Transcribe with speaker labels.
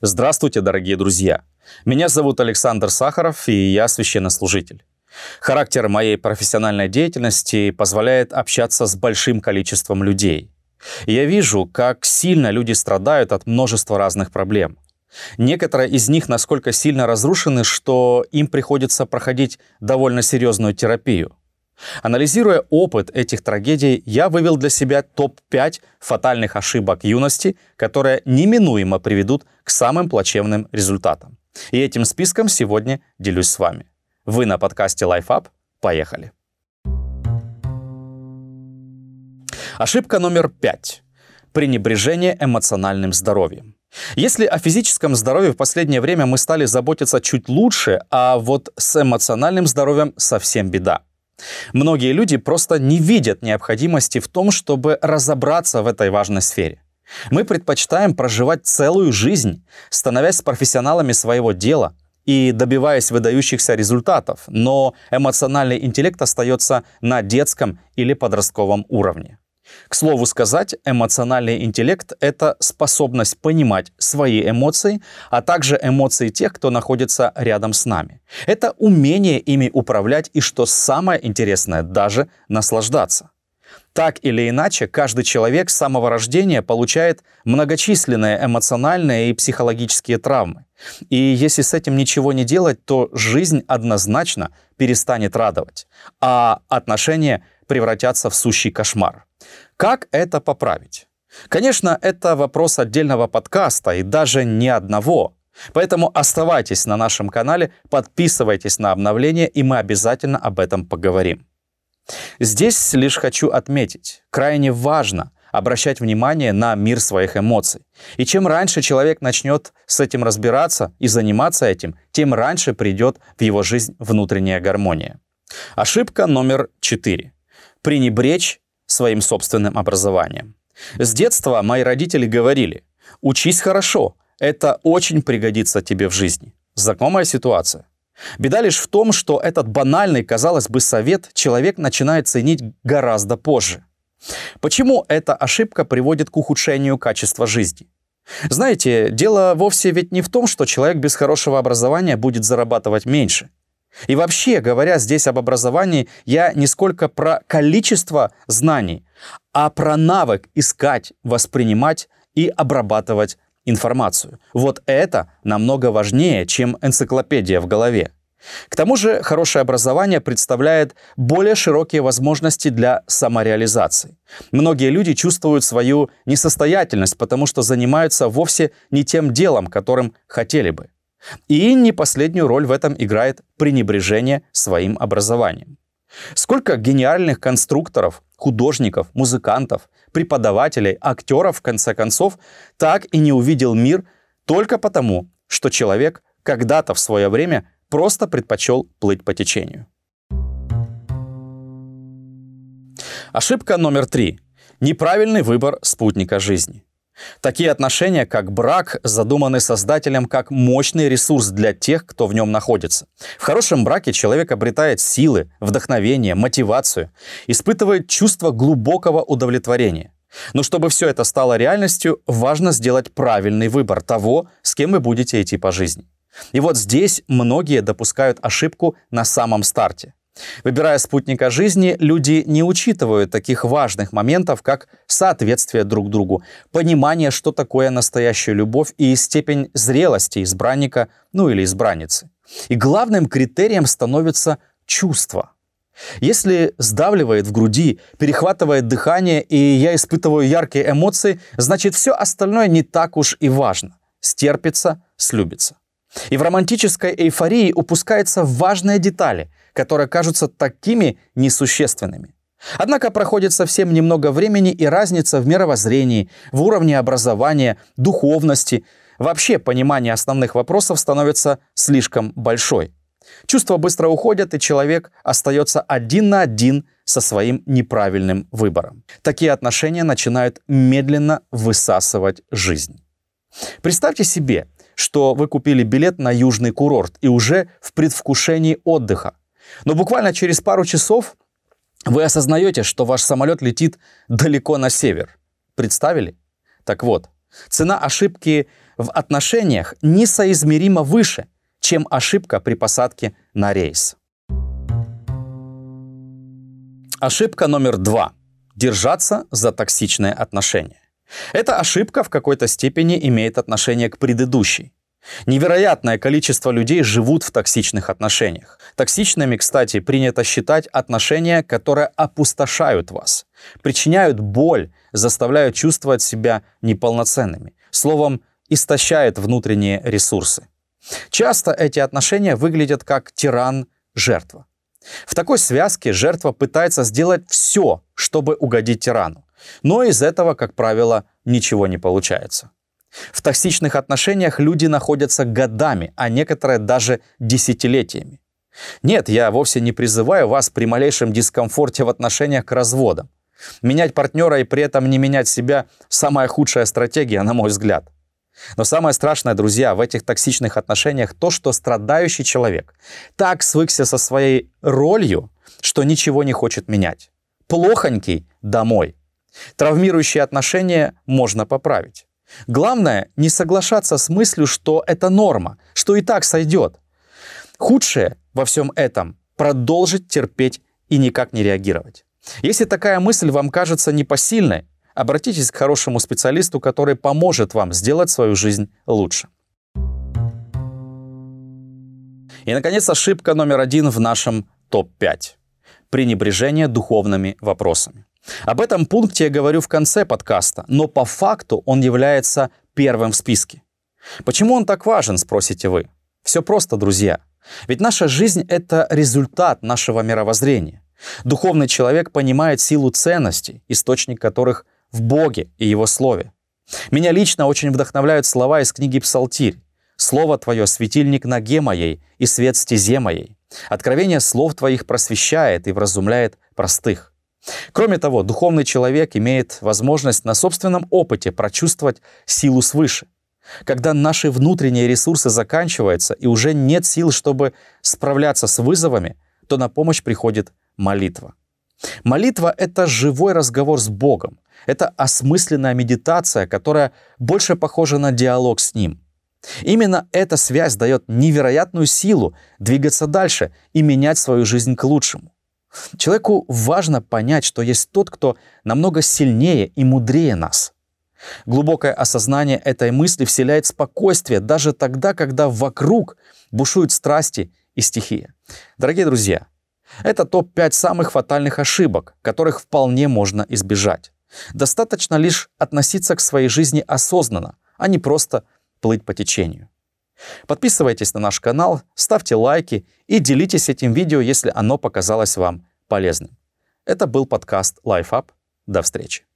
Speaker 1: Здравствуйте, дорогие друзья! Меня зовут Александр Сахаров, и я священнослужитель. Характер моей профессиональной деятельности позволяет общаться с большим количеством людей. Я вижу, как сильно люди страдают от множества разных проблем. Некоторые из них насколько сильно разрушены, что им приходится проходить довольно серьезную терапию. Анализируя опыт этих трагедий, я вывел для себя топ-5 фатальных ошибок юности, которые неминуемо приведут к самым плачевным результатам. И этим списком сегодня делюсь с вами. Вы на подкасте LifeUp. Поехали. Ошибка номер пять. Пренебрежение эмоциональным здоровьем. Если о физическом здоровье в последнее время мы стали заботиться чуть лучше, а вот с эмоциональным здоровьем совсем беда. Многие люди просто не видят необходимости в том, чтобы разобраться в этой важной сфере. Мы предпочитаем проживать целую жизнь, становясь профессионалами своего дела и добиваясь выдающихся результатов, но эмоциональный интеллект остается на детском или подростковом уровне. К слову сказать, эмоциональный интеллект — это способность понимать свои эмоции, а также эмоции тех, кто находится рядом с нами. Это умение ими управлять и, что самое интересное, даже наслаждаться. Так или иначе, каждый человек с самого рождения получает многочисленные эмоциональные и психологические травмы. И если с этим ничего не делать, то жизнь однозначно перестанет радовать, а отношения превратятся в сущий кошмар. Как это поправить? Конечно, это вопрос отдельного подкаста и даже не одного. Поэтому оставайтесь на нашем канале, подписывайтесь на обновления, и мы обязательно об этом поговорим. Здесь лишь хочу отметить, крайне важно обращать внимание на мир своих эмоций. И чем раньше человек начнет с этим разбираться и заниматься этим, тем раньше придет в его жизнь внутренняя гармония. Ошибка номер четыре. Пренебречь своим собственным образованием. С детства мои родители говорили, учись хорошо, это очень пригодится тебе в жизни. Знакомая ситуация. Беда лишь в том, что этот банальный, казалось бы, совет человек начинает ценить гораздо позже. Почему эта ошибка приводит к ухудшению качества жизни? Знаете, дело вовсе ведь не в том, что человек без хорошего образования будет зарабатывать меньше. И вообще, говоря здесь об образовании, я не сколько про количество знаний, а про навык искать, воспринимать и обрабатывать информацию. Вот это намного важнее, чем энциклопедия в голове. К тому же хорошее образование представляет более широкие возможности для самореализации. Многие люди чувствуют свою несостоятельность, потому что занимаются вовсе не тем делом, которым хотели бы. И не последнюю роль в этом играет пренебрежение своим образованием. Сколько гениальных конструкторов, художников, музыкантов, преподавателей, актеров, в конце концов, так и не увидел мир только потому, что человек когда-то в свое время просто предпочел плыть по течению. Ошибка номер три. Неправильный выбор спутника жизни. Такие отношения, как брак, задуманы создателем как мощный ресурс для тех, кто в нем находится. В хорошем браке человек обретает силы, вдохновение, мотивацию, испытывает чувство глубокого удовлетворения. Но чтобы все это стало реальностью, важно сделать правильный выбор того, с кем вы будете идти по жизни. И вот здесь многие допускают ошибку на самом старте. Выбирая спутника жизни, люди не учитывают таких важных моментов, как соответствие друг другу, понимание, что такое настоящая любовь и степень зрелости избранника, ну или избранницы. И главным критерием становится чувство. Если сдавливает в груди, перехватывает дыхание, и я испытываю яркие эмоции, значит все остальное не так уж и важно. Стерпится, слюбится. И в романтической эйфории упускаются важные детали, которые кажутся такими несущественными. Однако проходит совсем немного времени, и разница в мировоззрении, в уровне образования, духовности, вообще понимание основных вопросов становится слишком большой. Чувства быстро уходят, и человек остается один на один со своим неправильным выбором. Такие отношения начинают медленно высасывать жизнь. Представьте себе, что вы купили билет на южный курорт и уже в предвкушении отдыха. Но буквально через пару часов вы осознаете, что ваш самолет летит далеко на север. Представили? Так вот, цена ошибки в отношениях несоизмеримо выше, чем ошибка при посадке на рейс. Ошибка номер два. Держаться за токсичные отношения. Эта ошибка в какой-то степени имеет отношение к предыдущей. Невероятное количество людей живут в токсичных отношениях. Токсичными, кстати, принято считать отношения, которые опустошают вас, причиняют боль, заставляют чувствовать себя неполноценными. Словом, истощают внутренние ресурсы. Часто эти отношения выглядят как тиран-жертва. В такой связке жертва пытается сделать все, чтобы угодить тирану. Но из этого, как правило, ничего не получается. В токсичных отношениях люди находятся годами, а некоторые даже десятилетиями. Нет, я вовсе не призываю вас при малейшем дискомфорте в отношениях к разводам. Менять партнера и при этом не менять себя – самая худшая стратегия, на мой взгляд. Но самое страшное, друзья, в этих токсичных отношениях то, что страдающий человек так свыкся со своей ролью, что ничего не хочет менять. Плохонький – домой. Травмирующие отношения можно поправить. Главное не соглашаться с мыслью, что это норма, что и так сойдет. Худшее во всем этом – продолжить терпеть и никак не реагировать. Если такая мысль вам кажется непосильной, обратитесь к хорошему специалисту, который поможет вам сделать свою жизнь лучше. И, наконец, ошибка номер один в нашем топ-5. Пренебрежение духовными вопросами. Об этом пункте я говорю в конце подкаста, но по факту он является первым в списке. Почему он так важен, спросите вы? Все просто, друзья. Ведь наша жизнь — это результат нашего мировоззрения. Духовный человек понимает силу ценностей, источник которых в Боге и Его Слове. Меня лично очень вдохновляют слова из книги «Псалтирь». «Слово Твое — светильник ноге моей и свет стезе моей. Откровение слов Твоих просвещает и вразумляет простых». Кроме того, духовный человек имеет возможность на собственном опыте прочувствовать силу свыше. Когда наши внутренние ресурсы заканчиваются и уже нет сил, чтобы справляться с вызовами, то на помощь приходит молитва. Молитва — это живой разговор с Богом. Это осмысленная медитация, которая больше похожа на диалог с Ним. Именно эта связь дает невероятную силу двигаться дальше и менять свою жизнь к лучшему. Человеку важно понять, что есть тот, кто намного сильнее и мудрее нас. Глубокое осознание этой мысли вселяет спокойствие даже тогда, когда вокруг бушуют страсти и стихия. Дорогие друзья, это топ-5 самых фатальных ошибок, которых вполне можно избежать. Достаточно лишь относиться к своей жизни осознанно, а не просто плыть по течению. Подписывайтесь на наш канал, ставьте лайки и делитесь этим видео, если оно показалось вам полезным. Это был подкаст LifeUp. До встречи.